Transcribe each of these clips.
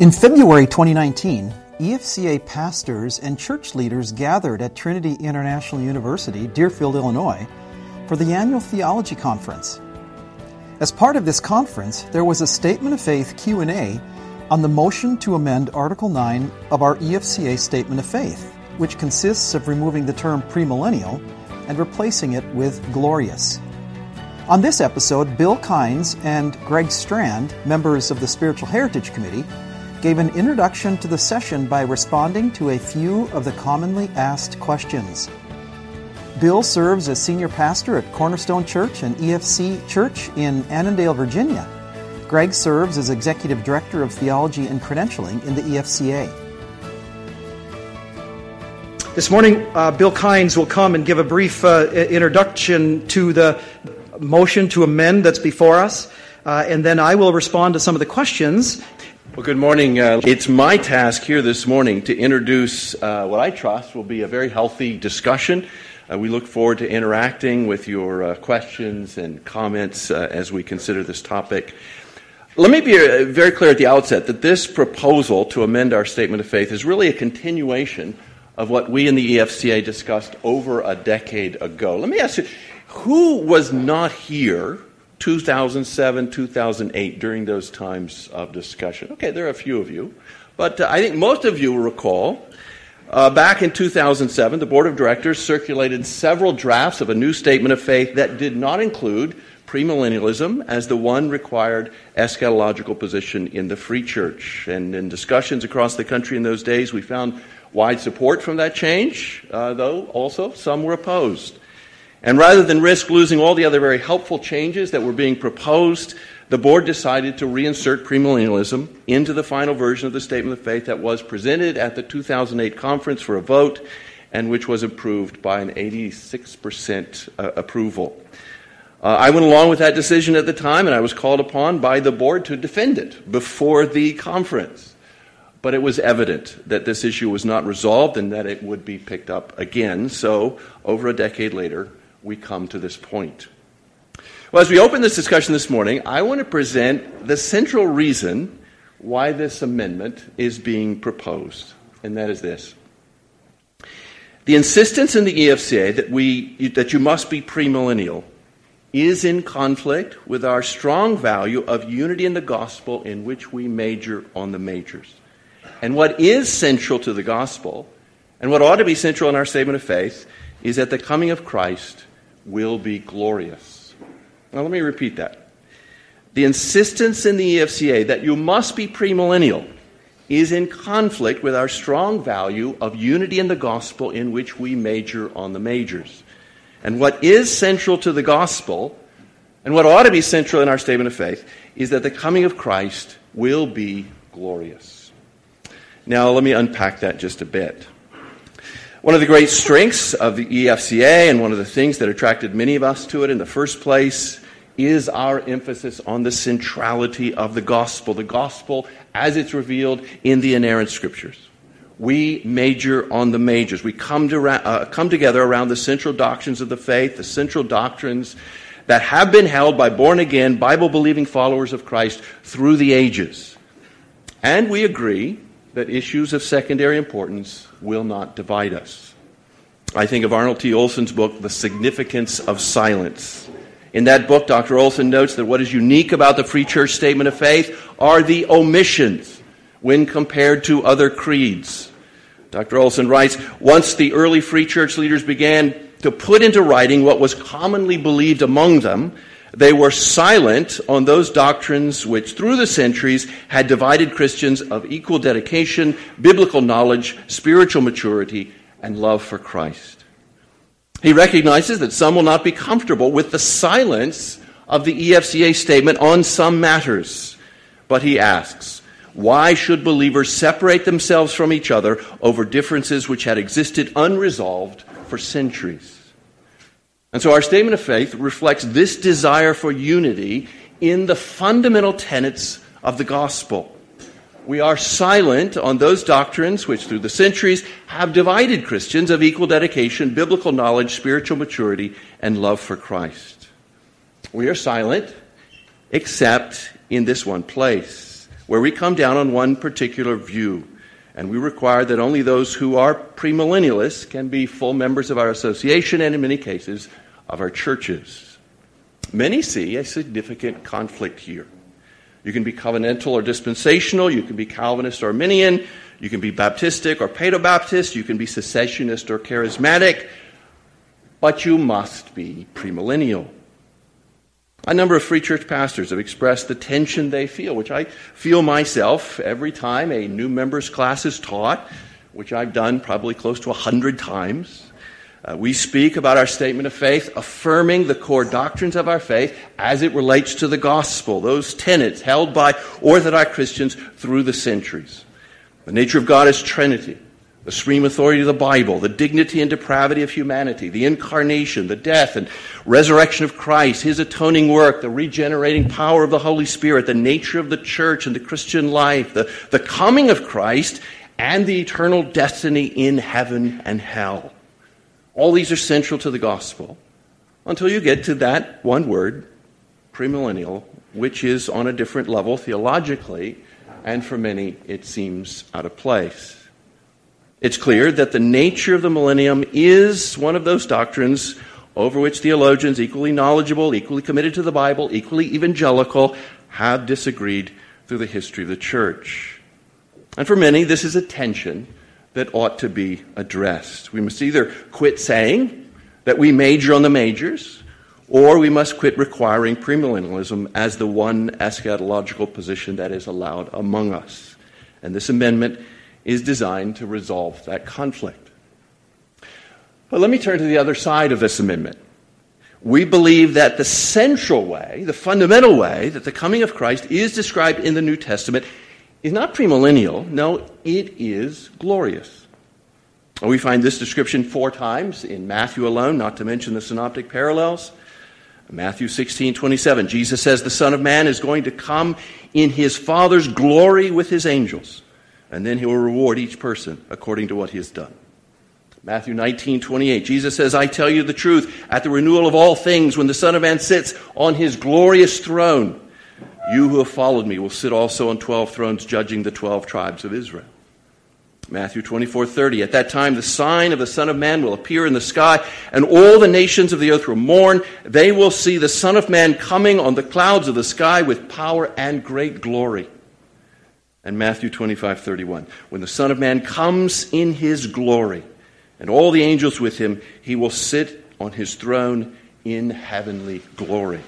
In February 2019, EFCA pastors and church leaders gathered at Trinity International University, Deerfield, Illinois, for the annual theology conference. As part of this conference, there was a statement of faith Q&A on the motion to amend Article 9 of our EFCA statement of faith, which consists of removing the term premillennial and replacing it with glorious. On this episode, Bill Kynes and Greg Strand, members of the Spiritual Heritage Committee, gave an introduction to the session by responding to a few of the commonly asked questions. Bill serves as senior pastor at Cornerstone Church and EFC Church in Annandale, Virginia. Greg serves as executive director of theology and credentialing in the EFCA. This morning, uh, Bill Kynes will come and give a brief uh, introduction to the motion to amend that's before us, uh, and then I will respond to some of the questions well, good morning. Uh, it's my task here this morning to introduce uh, what I trust will be a very healthy discussion. Uh, we look forward to interacting with your uh, questions and comments uh, as we consider this topic. Let me be uh, very clear at the outset that this proposal to amend our statement of faith is really a continuation of what we in the EFCA discussed over a decade ago. Let me ask you who was not here 2007, 2008, during those times of discussion. Okay, there are a few of you, but uh, I think most of you recall uh, back in 2007, the Board of Directors circulated several drafts of a new statement of faith that did not include premillennialism as the one required eschatological position in the Free Church. And in discussions across the country in those days, we found wide support from that change, uh, though also some were opposed. And rather than risk losing all the other very helpful changes that were being proposed, the board decided to reinsert premillennialism into the final version of the Statement of Faith that was presented at the 2008 conference for a vote and which was approved by an 86% uh, approval. Uh, I went along with that decision at the time, and I was called upon by the board to defend it before the conference. But it was evident that this issue was not resolved and that it would be picked up again. So, over a decade later, we come to this point. Well, as we open this discussion this morning, I want to present the central reason why this amendment is being proposed, and that is this. The insistence in the EFCA that, we, that you must be premillennial is in conflict with our strong value of unity in the gospel in which we major on the majors. And what is central to the gospel, and what ought to be central in our statement of faith, is that the coming of Christ will be glorious. Now, let me repeat that. The insistence in the EFCA that you must be premillennial is in conflict with our strong value of unity in the gospel in which we major on the majors. And what is central to the gospel, and what ought to be central in our statement of faith, is that the coming of Christ will be glorious. Now, let me unpack that just a bit. One of the great strengths of the EFCA, and one of the things that attracted many of us to it in the first place, is our emphasis on the centrality of the gospel, the gospel as it's revealed in the inerrant scriptures. We major on the majors. We come, to, uh, come together around the central doctrines of the faith, the central doctrines that have been held by born again, Bible believing followers of Christ through the ages. And we agree that issues of secondary importance will not divide us. I think of Arnold T. Olson's book, The Significance of Silence. In that book, Dr. Olson notes that what is unique about the Free Church Statement of Faith are the omissions when compared to other creeds. Dr. Olson writes Once the early Free Church leaders began to put into writing what was commonly believed among them, they were silent on those doctrines which, through the centuries, had divided Christians of equal dedication, biblical knowledge, spiritual maturity, and love for Christ. He recognizes that some will not be comfortable with the silence of the EFCA statement on some matters. But he asks, why should believers separate themselves from each other over differences which had existed unresolved for centuries? And so our statement of faith reflects this desire for unity in the fundamental tenets of the gospel. We are silent on those doctrines which, through the centuries, have divided Christians of equal dedication, biblical knowledge, spiritual maturity, and love for Christ. We are silent except in this one place. where we come down on one particular view. And we require that only those who are premillennialists can be full members of our association and, in many cases, of our churches. Many see a significant conflict here. You can be covenantal or dispensational, you can be Calvinist or Arminian, you can be Baptistic or Paedobaptist, you can be cessationist or charismatic, but you must be premillennial. A number of free church pastors have expressed the tension they feel, which I feel myself every time a new members class is taught, which I've done probably close to a hundred times. Uh, we speak about our statement of faith, affirming the core doctrines of our faith as it relates to the gospel, those tenets held by Orthodox Christians through the centuries. The nature of God is Trinity the supreme authority of the Bible, the dignity and depravity of humanity, the incarnation, the death and resurrection of Christ, his atoning work, the regenerating power of the Holy Spirit, the nature of the church and the Christian life, the, the coming of Christ, and the eternal destiny in heaven and hell. All these are central to the gospel until you get to that one word, premillennial, which is on a different level theologically, and for many it seems out of place. It's clear that the nature of the millennium is one of those doctrines over which theologians, equally knowledgeable, equally committed to the Bible, equally evangelical, have disagreed through the history of the church. And for many, this is a tension that ought to be addressed. We must either quit saying that we major on the majors, or we must quit requiring premillennialism as the one eschatological position that is allowed among us. And this amendment is designed to resolve that conflict. But let me turn to the other side of this amendment. We believe that the central way, the fundamental way that the coming of Christ is described in the New Testament is not premillennial. No, it is glorious. We find this description four times in Matthew alone, not to mention the synoptic parallels. Matthew 16, 27, Jesus says, The Son of Man is going to come in his Father's glory with his angels and then he will reward each person according to what he has done. Matthew 19, 28. Jesus says, I tell you the truth, at the renewal of all things, when the Son of Man sits on his glorious throne, you who have followed me will sit also on 12 thrones, judging the 12 tribes of Israel. Matthew 24, 30. At that time, the sign of the Son of Man will appear in the sky, and all the nations of the earth will mourn. They will see the Son of Man coming on the clouds of the sky with power and great glory and Matthew 25, 31. When the Son of Man comes in his glory and all the angels with him, he will sit on his throne in heavenly glory.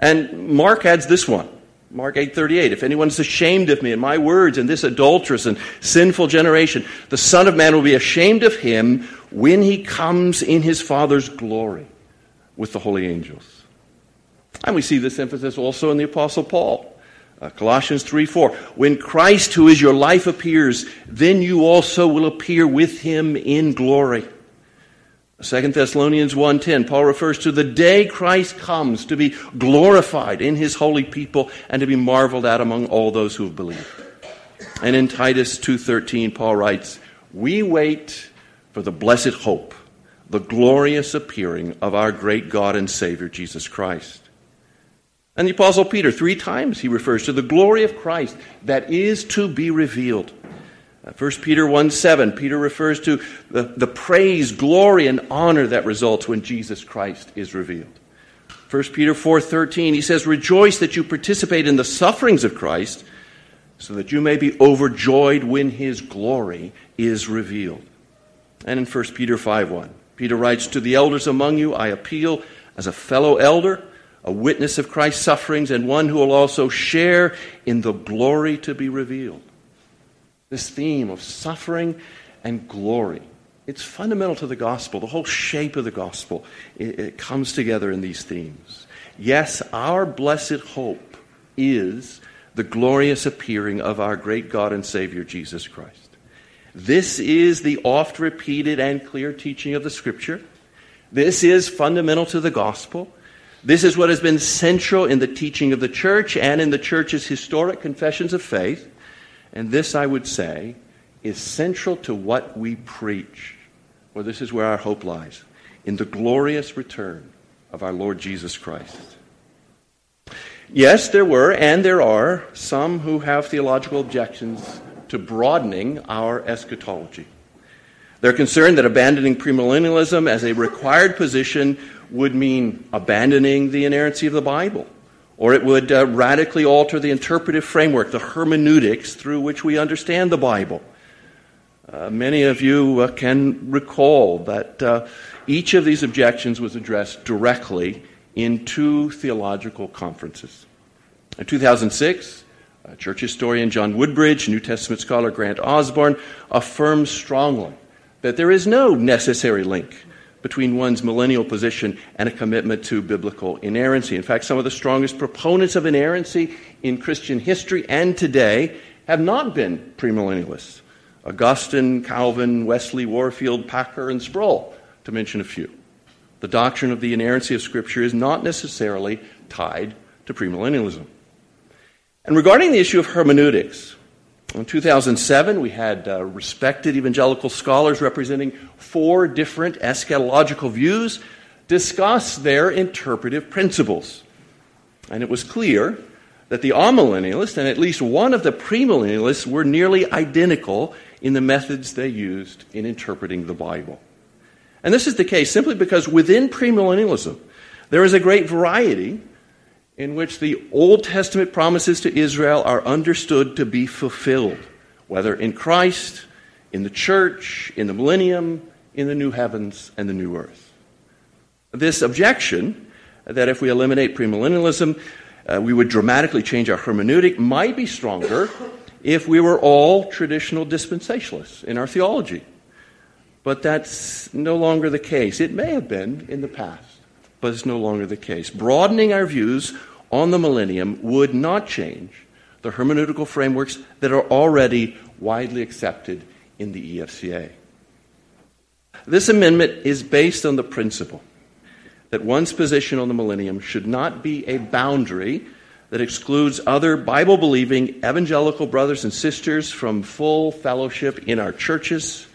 And Mark adds this one. Mark 8:38 If anyone's ashamed of me and my words in this adulterous and sinful generation the son of man will be ashamed of him when he comes in his father's glory with the holy angels. And we see this emphasis also in the apostle Paul. Uh, Colossians 3 4. When Christ, who is your life, appears, then you also will appear with him in glory. 2 Thessalonians 1:10 Paul refers to the day Christ comes to be glorified in his holy people and to be marveled at among all those who have believed. And in Titus 2:13 Paul writes, "We wait for the blessed hope, the glorious appearing of our great God and Savior Jesus Christ." And the Apostle Peter, three times he refers to the glory of Christ that is to be revealed. 1 uh, Peter 1 7, Peter refers to the, the praise, glory, and honor that results when Jesus Christ is revealed. 1 Peter 4:13 he says rejoice that you participate in the sufferings of Christ so that you may be overjoyed when his glory is revealed. And in 1 Peter 5 1, Peter writes to the elders among you I appeal as a fellow elder a witness of Christ's sufferings, and one who will also share in the glory to be revealed. This theme of suffering and glory. It's fundamental to the gospel. The whole shape of the gospel it, it comes together in these themes. Yes, our blessed hope is the glorious appearing of our great God and Savior Jesus Christ. This is the oft repeated and clear teaching of the Scripture. This is fundamental to the gospel. This is what has been central in the teaching of the church and in the church's historic confessions of faith. And this, I would say, is central to what we preach. Well, this is where our hope lies in the glorious return of our Lord Jesus Christ. Yes, there were, and there are, some who have theological objections to broadening our eschatology. They're concerned that abandoning premillennialism as a required position would mean abandoning the inerrancy of the Bible, or it would uh, radically alter the interpretive framework, the hermeneutics through which we understand the Bible. Uh, many of you uh, can recall that uh, each of these objections was addressed directly in two theological conferences. In 2006, church historian John Woodbridge, New Testament scholar Grant Osborne affirmed strongly that there is no necessary link between one's millennial position and a commitment to biblical inerrancy. In fact, some of the strongest proponents of inerrancy in Christian history and today have not been premillennialists. Augustine, Calvin, Wesley, Warfield, Packer, and Sproul, to mention a few. The doctrine of the inerrancy of Scripture is not necessarily tied to premillennialism. And regarding the issue of hermeneutics, in 2007, we had uh, respected evangelical scholars representing four different eschatological views discuss their interpretive principles. And it was clear that the amillennialists and at least one of the premillennialists were nearly identical in the methods they used in interpreting the Bible. And this is the case simply because within premillennialism, there is a great variety in which the Old Testament promises to Israel are understood to be fulfilled, whether in Christ, in the church, in the millennium, in the new heavens and the new earth. This objection that if we eliminate premillennialism, uh, we would dramatically change our hermeneutic might be stronger if we were all traditional dispensationalists in our theology. But that's no longer the case. It may have been in the past but it's no longer the case. Broadening our views on the millennium would not change the hermeneutical frameworks that are already widely accepted in the EFCA. This amendment is based on the principle that one's position on the millennium should not be a boundary that excludes other Bible believing evangelical brothers and sisters from full fellowship in our churches.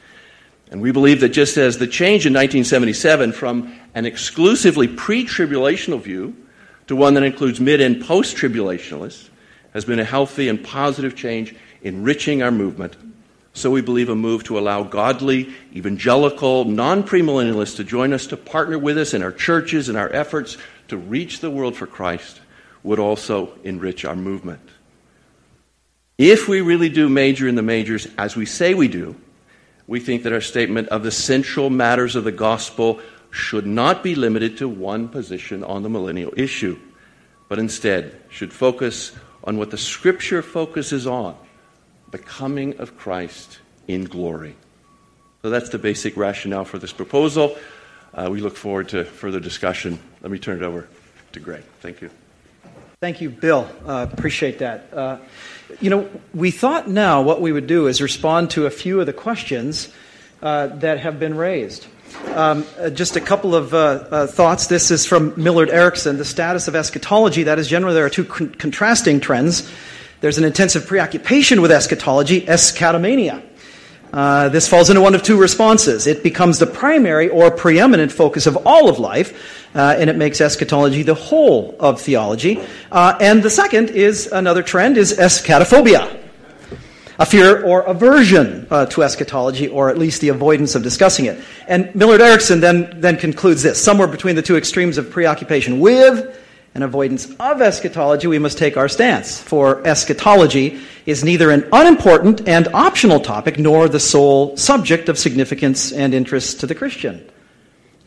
And we believe that just as the change in 1977 from an exclusively pre tribulational view to one that includes mid and post tribulationalists has been a healthy and positive change, enriching our movement. So we believe a move to allow godly, evangelical, non premillennialists to join us, to partner with us in our churches and our efforts to reach the world for Christ would also enrich our movement. If we really do major in the majors, as we say we do, we think that our statement of the central matters of the gospel should not be limited to one position on the millennial issue, but instead should focus on what the scripture focuses on the coming of Christ in glory. So that's the basic rationale for this proposal. Uh, we look forward to further discussion. Let me turn it over to Greg. Thank you. Thank you, Bill. Uh, appreciate that. Uh, you know, we thought now what we would do is respond to a few of the questions uh, that have been raised. Um, uh, just a couple of uh, uh, thoughts. This is from Millard Erickson. The status of eschatology, that is, generally there are two con- contrasting trends. There's an intensive preoccupation with eschatology, eschatomania. Uh, this falls into one of two responses. It becomes the primary or preeminent focus of all of life, uh, and it makes eschatology the whole of theology. Uh, and the second is another trend is eschatophobia a fear or aversion uh, to eschatology, or at least the avoidance of discussing it. And Millard Erickson then, then concludes this somewhere between the two extremes of preoccupation with and avoidance of eschatology, we must take our stance. For eschatology is neither an unimportant and optional topic nor the sole subject of significance and interest to the Christian.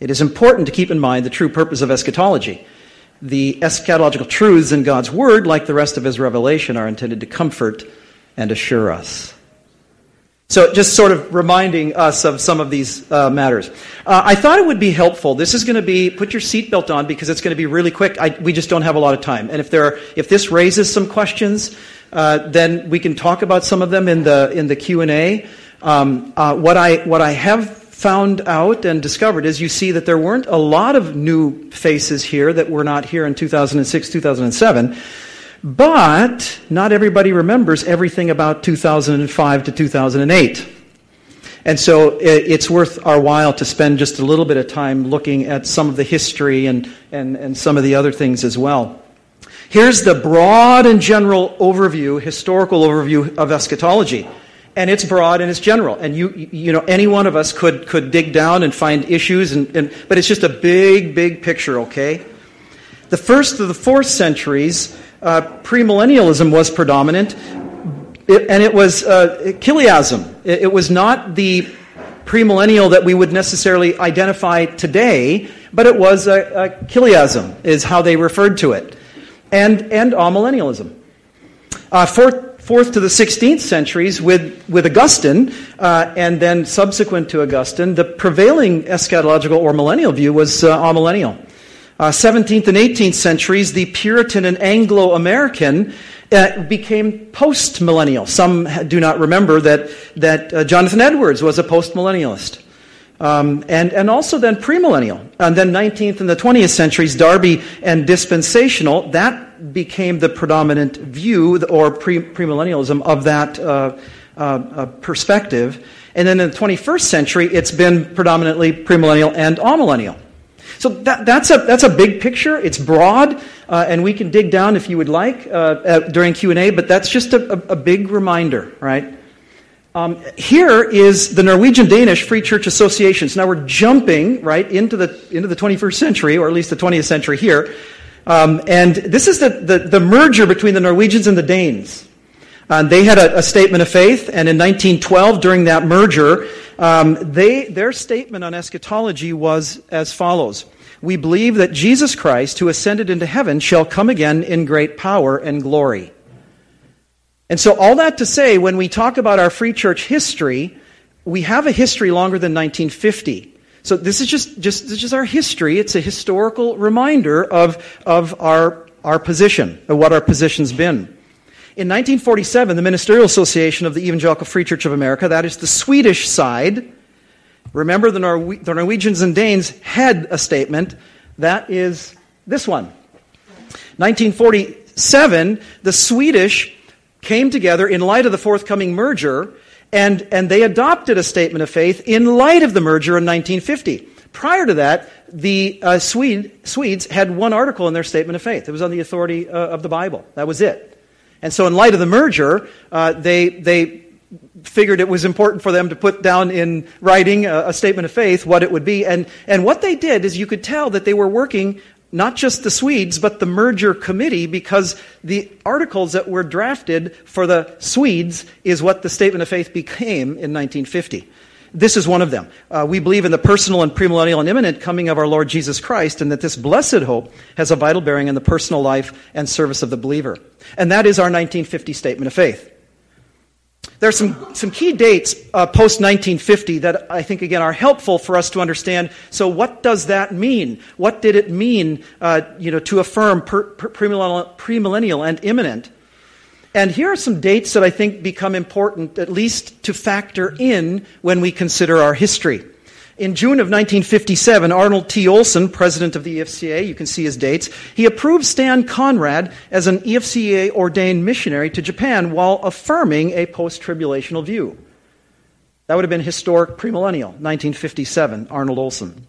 It is important to keep in mind the true purpose of eschatology. The eschatological truths in God's Word, like the rest of His revelation, are intended to comfort and assure us. So, just sort of reminding us of some of these uh, matters. Uh, I thought it would be helpful. This is going to be put your seatbelt on because it's going to be really quick. I, we just don't have a lot of time, and if there, are, if this raises some questions, uh, then we can talk about some of them in the in the Q and A. Um, uh, what I what I have found out and discovered is you see that there weren't a lot of new faces here that were not here in 2006, 2007. But not everybody remembers everything about 2005 to 2008. And so it's worth our while to spend just a little bit of time looking at some of the history and, and, and some of the other things as well. Here's the broad and general overview, historical overview of eschatology. And it's broad and it's general. And you, you know, any one of us could, could dig down and find issues, and, and, but it's just a big, big picture, okay? The first to the fourth centuries, uh, premillennialism was predominant, it, and it was uh, chiliasm. It, it was not the premillennial that we would necessarily identify today, but it was a, a chiliasm, is how they referred to it and, and amillennialism. Uh, fourth, fourth to the 16th centuries with, with Augustine, uh, and then subsequent to Augustine, the prevailing eschatological or millennial view was uh, amillennial. Uh, 17th and 18th centuries, the Puritan and Anglo American uh, became post millennial. Some do not remember that, that uh, Jonathan Edwards was a post millennialist. Um, and, and also then premillennial. And then 19th and the 20th centuries, Darby and dispensational, that became the predominant view or pre, premillennialism of that uh, uh, uh, perspective. And then in the 21st century, it's been predominantly premillennial and amillennial. So that, that's, a, that's a big picture. It's broad, uh, and we can dig down if you would like uh, during Q&A, but that's just a, a, a big reminder, right? Um, here is the Norwegian Danish Free Church Association. So now we're jumping right into the into the 21st century, or at least the 20th century here. Um, and this is the, the, the, merger between the Norwegians and the Danes. Uh, they had a, a, statement of faith, and in 1912, during that merger, um, they, their statement on eschatology was as follows We believe that Jesus Christ, who ascended into heaven, shall come again in great power and glory. And so, all that to say, when we talk about our free church history, we have a history longer than 1950. So this is just, just, this is just our history. It's a historical reminder of, of our, our position, of what our position's been. In 1947, the Ministerial Association of the Evangelical Free Church of America, that is the Swedish side, remember the, the Norwegians and Danes had a statement. That is this one. 1947, the Swedish came together in light of the forthcoming merger, and, and they adopted a statement of faith in light of the merger in 1950. Prior to that, the uh, Swede, Swedes had one article in their statement of faith. It was on the authority uh, of the Bible. That was it. And so, in light of the merger, uh, they, they figured it was important for them to put down in writing a, a, statement of faith what it would be. And, and what they did is you could tell that they were working not just the Swedes, but the merger committee, because the articles that were drafted for the Swedes is what the Statement of Faith became in 1950. This is one of them. Uh, we believe in the personal and premillennial and imminent coming of our Lord Jesus Christ, and that this blessed hope has a vital bearing in the personal life and service of the believer. And that is our 1950 Statement of Faith. There are some, some key dates uh, post 1950 that I think, again, are helpful for us to understand. So, what does that mean? What did it mean uh, you know, to affirm per, per, premillennial, premillennial and imminent? And here are some dates that I think become important, at least to factor in when we consider our history. In June of 1957, Arnold T. Olson, president of the EFCA, you can see his dates, he approved Stan Conrad as an EFCA ordained missionary to Japan while affirming a post tribulational view. That would have been historic premillennial, 1957, Arnold Olson.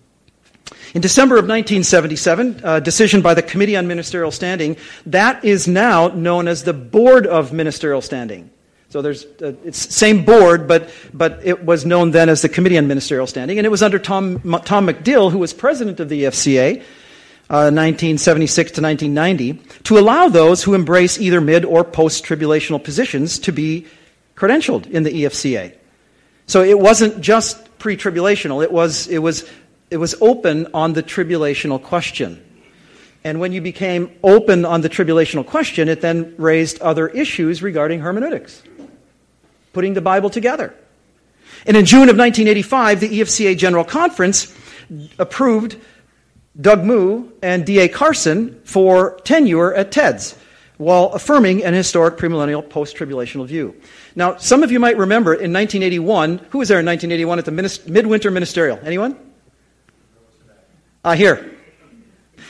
In December of 1977, a decision by the Committee on Ministerial Standing, that is now known as the Board of Ministerial Standing. So there's uh, it's same board, but but it was known then as the Committee on Ministerial Standing, and it was under Tom Tom McDill, who was president of the EFCA. Uh, 1976 to 1990, to allow those who embrace either mid or post tribulational positions to be credentialed in the EFCA. So it wasn't just pre tribulational, it was, it, was, it was open on the tribulational question. And when you became open on the tribulational question, it then raised other issues regarding hermeneutics putting the Bible together. And in June of 1985, the EFCA General Conference approved Doug Moo and D.A. Carson for tenure at TEDS while affirming an historic premillennial post tribulational view. Now, some of you might remember in 1981, who was there in 1981 at the Midwinter Ministerial? Anyone? Uh, here.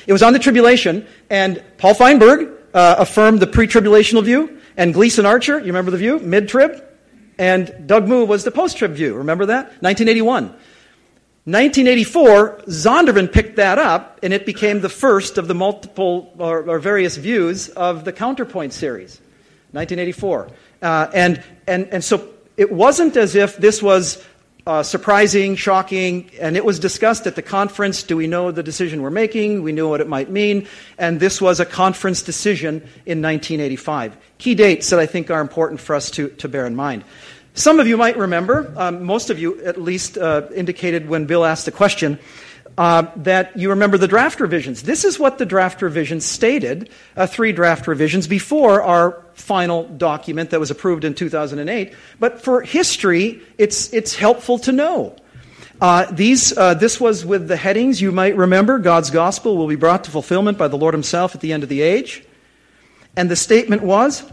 It was on the tribulation, and Paul Feinberg uh, affirmed the pre tribulational view, and Gleason Archer, you remember the view? Mid trib? And Doug Moo was the post trib view. Remember that? 1981. 1984, Zondervan picked that up, and it became the first of the multiple or, or various views of the Counterpoint series. 1984. Uh, and, and, and so it wasn't as if this was uh, surprising, shocking, and it was discussed at the conference. Do we know the decision we're making? We knew what it might mean. And this was a conference decision in 1985. Key dates that I think are important for us to, to bear in mind. Some of you might remember, um, most of you at least uh, indicated when Bill asked the question, uh, that you remember the draft revisions. This is what the draft revisions stated, uh, three draft revisions before our final document that was approved in 2008. But for history, it's, it's helpful to know. Uh, these, uh, this was with the headings you might remember God's gospel will be brought to fulfillment by the Lord Himself at the end of the age. And the statement was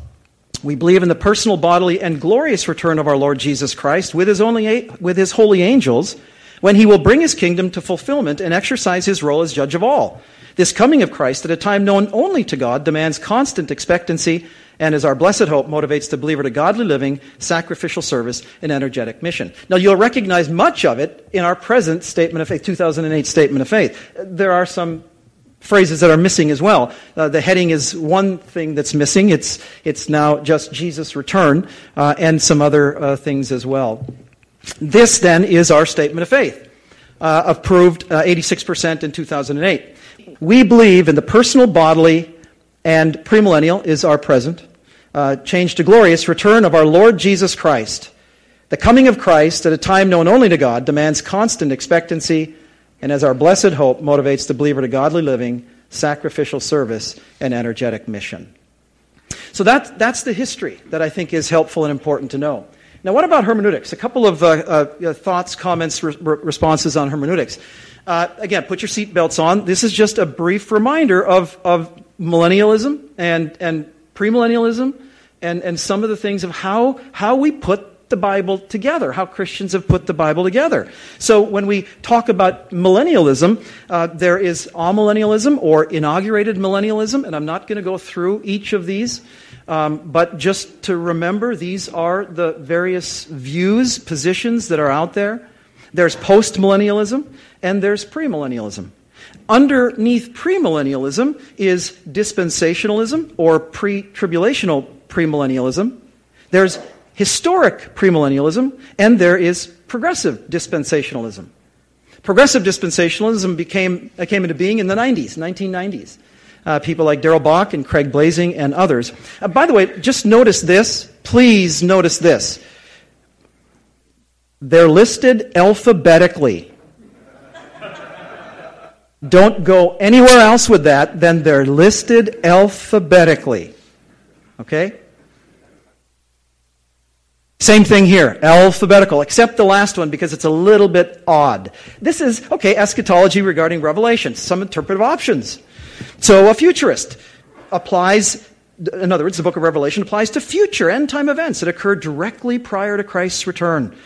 we believe in the personal, bodily, and glorious return of our Lord Jesus Christ with his, only, with his holy angels when he will bring his kingdom to fulfillment and exercise his role as judge of all. This coming of Christ at a time known only to God demands constant expectancy and as our blessed hope motivates the believer to godly living, sacrificial service, and energetic mission. Now, you'll recognize much of it in our present statement of faith, 2008 statement of faith. There are some phrases that are missing as well. Uh, the heading is one thing that's missing. It's, it's now just Jesus' return uh, and some other uh, things as well. This then is our statement of faith, uh, approved 86% uh, in 2008. We believe in the personal, bodily, and premillennial is our present, uh, change to glorious return of our Lord Jesus Christ. The coming of Christ at a time known only to God demands constant expectancy and as our blessed hope motivates the believer to godly living, sacrificial service, and energetic mission. So that, that's the history that I think is helpful and important to know. Now, what about hermeneutics? A couple of uh, uh, thoughts, comments, re- responses on hermeneutics. Uh, again, put your seatbelts on. This is just a brief reminder of, of millennialism and, and premillennialism and, and some of the things of how, how we put the Bible together, how Christians have put the Bible together. So when we talk about millennialism, uh, there is amillennialism or inaugurated millennialism, and I'm not going to go through each of these, um, but just to remember, these are the various views, positions that are out there. There's postmillennialism and there's premillennialism. Underneath premillennialism is dispensationalism or pre tribulational premillennialism. There's historic premillennialism, and there is progressive dispensationalism. Progressive dispensationalism became, uh, came into being in the 90s, 1990s. Uh, people like Darrell Bock and Craig Blaising and others. Uh, by the way, just notice this. Please notice this. They're listed alphabetically. Don't go anywhere else with that than they're listed alphabetically. Okay? Same thing here, alphabetical, except the last one because it's a little bit odd. This is, okay, eschatology regarding Revelation, some interpretive options. So a futurist applies, in other words, the book of Revelation applies to future end time events that occurred directly prior to Christ's return.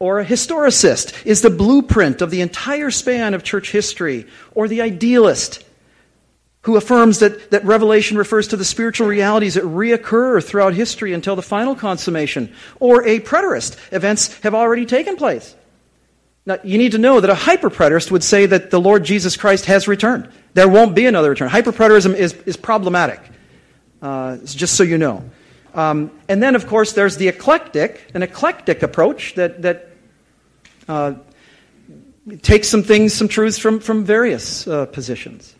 Or a historicist is the blueprint of the entire span of church history. Or the idealist who affirms that, that Revelation refers to the spiritual realities that reoccur throughout history until the final consummation, or a preterist. Events have already taken place. Now, you need to know that a hyperpreterist would say that the Lord Jesus Christ has returned. There won't be another return. Hyperpreterism is, is problematic, uh, just so you know. Um, and then, of course, there's the eclectic, an eclectic approach that, that uh, takes some things, some truths from, from various uh, positions.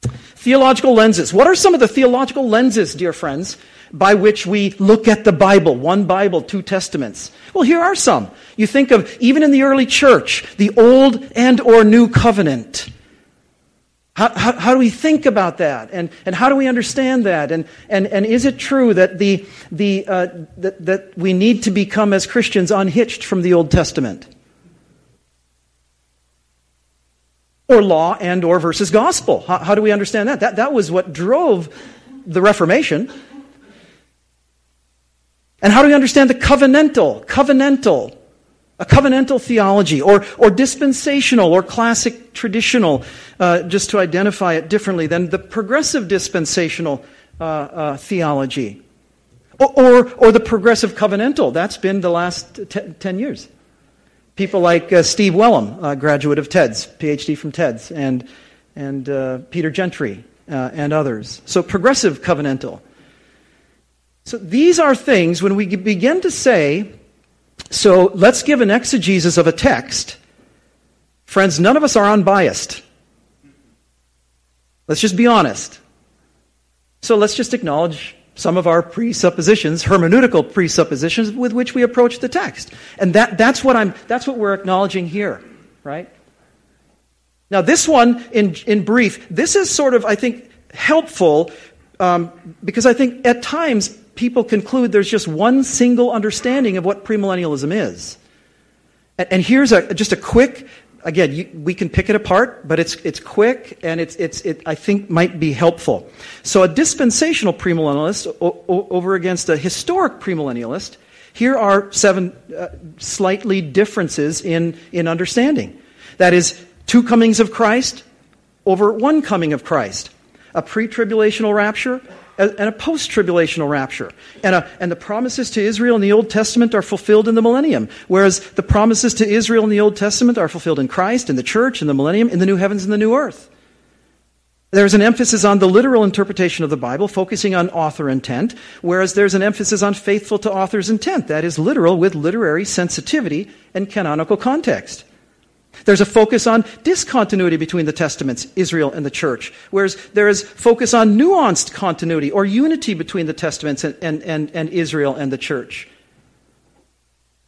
Theological lenses. What are some of the theological lenses, dear friends, by which we look at the Bible? One Bible, two testaments. Well, here are some. You think of, even in the early church, the Old and or New Covenant. How, how, how, do we think about that? And, and how do we understand that? And, and, and is it true that, the, the, uh, that, that we need to become, as Christians, unhitched from the Old Testament? or law and or versus gospel. How, how, do we understand that? that? That was what drove the Reformation. And how do we understand the covenantal, covenantal, a covenantal theology, or, or dispensational, or classic traditional, uh, just to identify it differently than the progressive dispensational uh, uh, theology? Or, or, or, the progressive covenantal. That's been the last t- 10 years. People like uh, Steve Wellum, graduate of TEDS, PhD from TEDS, and, and uh, Peter Gentry, uh, and others. So, progressive covenantal. So, these are things when we begin to say, so let's give an exegesis of a text. Friends, none of us are unbiased. Let's just be honest. So let's just acknowledge some of our presuppositions, hermeneutical presuppositions with which we approach the text. And that, that's, what I'm, that's what we're acknowledging here, right? Now, this one, in, in brief, this is sort of, I think, helpful um, because I think at times people conclude there's just one single understanding of what premillennialism is. And, and here's a, just a quick again, you, we can pick it apart, but it's, it's quick and it's, it's, it, I think, might be helpful. So, a dispensational premillennialist o- o- over against a historic premillennialist, here are seven uh, slightly differences in, in understanding. That is, two comings of Christ over one coming of Christ, a pre tribulational rapture and a post tribulational rapture. And, a, and the promises to Israel in the Old Testament are fulfilled in the millennium, whereas the promises to Israel in the Old Testament are fulfilled in Christ, in the church, in the millennium, in the new heavens and the new earth. There's an emphasis on the literal interpretation of the Bible, focusing on author intent, whereas there's an emphasis on faithful to author's intent, that is, literal with literary sensitivity and canonical context. There's a focus on discontinuity between the Testaments, Israel and the church, whereas there is focus on nuanced continuity or unity between the Testaments and, and, and, and Israel and the church.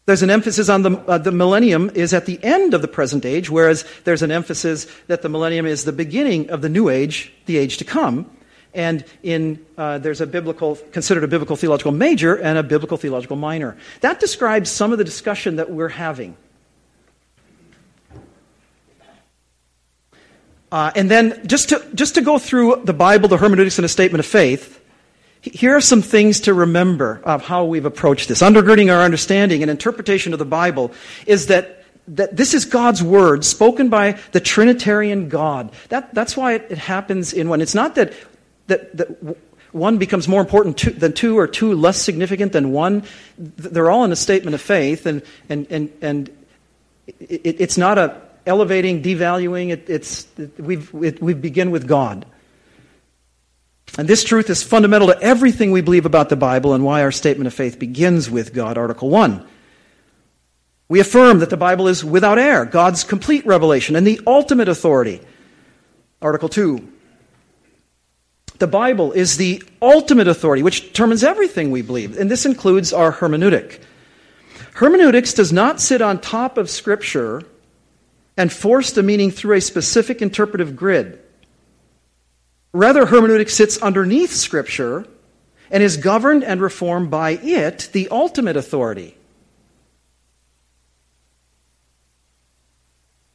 There's an emphasis on the, uh, the millennium is at the end of the present age, whereas there's an emphasis that the millennium is the beginning of the new age, the age to come. And in, uh, there's a biblical, considered a biblical theological major and a biblical theological minor. That describes some of the discussion that we're having. Uh, and then just to, just to go through the Bible, the hermeneutics, and a statement of faith, here are some things to remember of how we've approached this. Undergirding our understanding and interpretation of the Bible is that, that this is God's word spoken by the Trinitarian God. That, that's why it, it happens in one. It's not that, that, that one becomes more important to, than two or two less significant than one. They're all in a statement of faith, and, and, and, and it, it's not a elevating, devaluing. It, it's, it, we've, it, we begin with God. And this truth is fundamental to everything we believe about the Bible and why our statement of faith begins with God, Article 1. We affirm that the Bible is without error, God's complete revelation and the ultimate authority, Article 2. The Bible is the ultimate authority which determines everything we believe, and this includes our hermeneutic. Hermeneutics does not sit on top of Scripture and force the meaning through a specific interpretive grid. Rather, hermeneutics sits underneath Scripture and is governed and reformed by it, the ultimate authority.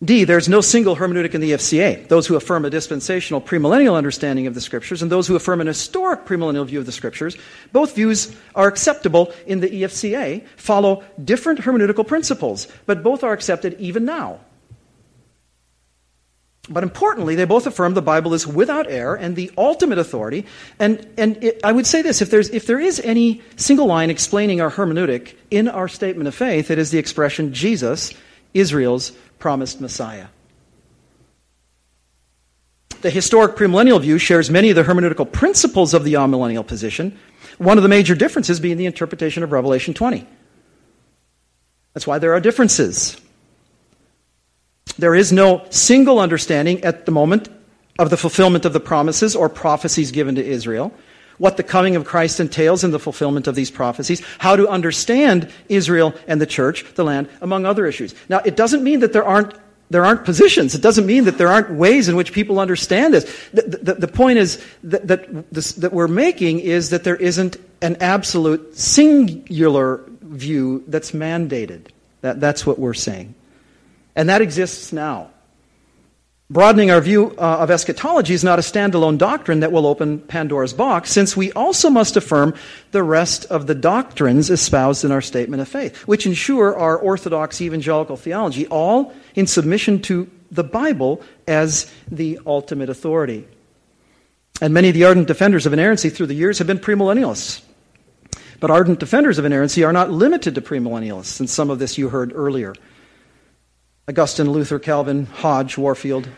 D, there's no single hermeneutic in the EFCA. Those who affirm a dispensational premillennial understanding of the Scriptures and those who affirm an historic premillennial view of the Scriptures, both views are acceptable in the EFCA, follow different hermeneutical principles, but both are accepted even now. But importantly, they both affirm the Bible is without error and the ultimate authority. And, and it, I would say this if, there's, if there is any single line explaining our hermeneutic in our statement of faith, it is the expression Jesus, Israel's promised Messiah. The historic premillennial view shares many of the hermeneutical principles of the amillennial position, one of the major differences being the interpretation of Revelation 20. That's why there are differences. There is no single understanding at the moment of the fulfillment of the promises or prophecies given to Israel, what the coming of Christ entails in the fulfillment of these prophecies, how to understand Israel and the church, the land, among other issues. Now, it doesn't mean that there aren't there aren't positions. It doesn't mean that there aren't ways in which people understand this. The, the, the point is that, that, this, that we're making is that there isn't an absolute singular view that's mandated. That, that's what we're saying. And that exists now. Broadening our view uh, of eschatology is not a standalone doctrine that will open Pandora's box, since we also must affirm the rest of the doctrines espoused in our statement of faith, which ensure our orthodox evangelical theology, all in submission to the Bible as the ultimate authority. And many of the ardent defenders of inerrancy through the years have been premillennialists. But ardent defenders of inerrancy are not limited to premillennialists, and some of this you heard earlier. Augustine, Luther, Calvin, Hodge, Warfield,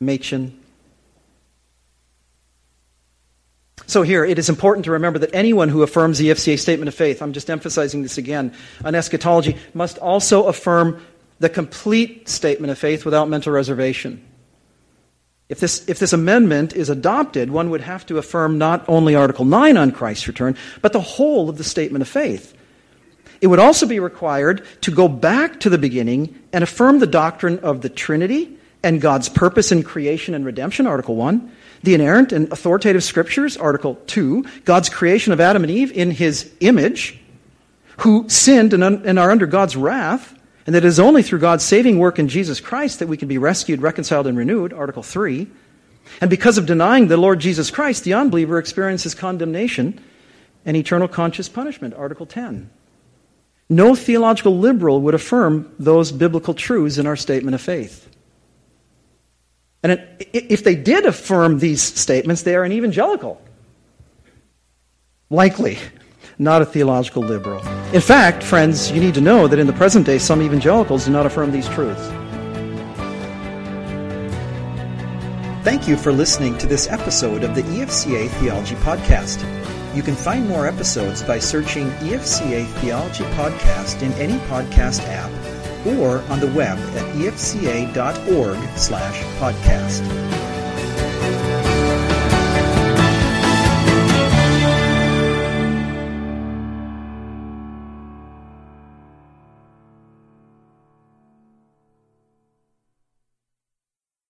Machen. So, here, it is important to remember that anyone who affirms the EFCA statement of faith, I'm just emphasizing this again, on eschatology, must also affirm the complete statement of faith without mental reservation. If this, if this amendment is adopted, one would have to affirm not only Article 9 on Christ's return, but the whole of the statement of faith. It would also be required to go back to the beginning and affirm the doctrine of the Trinity and God's purpose in creation and redemption, Article 1, the inerrant and authoritative scriptures, Article 2, God's creation of Adam and Eve in his image, who sinned and, un- and are under God's wrath, and that it is only through God's saving work in Jesus Christ that we can be rescued, reconciled, and renewed, Article 3. And because of denying the Lord Jesus Christ, the unbeliever experiences condemnation and eternal conscious punishment, Article 10. No theological liberal would affirm those biblical truths in our statement of faith. And if they did affirm these statements, they are an evangelical. Likely not a theological liberal. In fact, friends, you need to know that in the present day, some evangelicals do not affirm these truths. Thank you for listening to this episode of the EFCA Theology Podcast. You can find more episodes by searching EFCA Theology Podcast in any podcast app or on the web at efca.org slash podcast.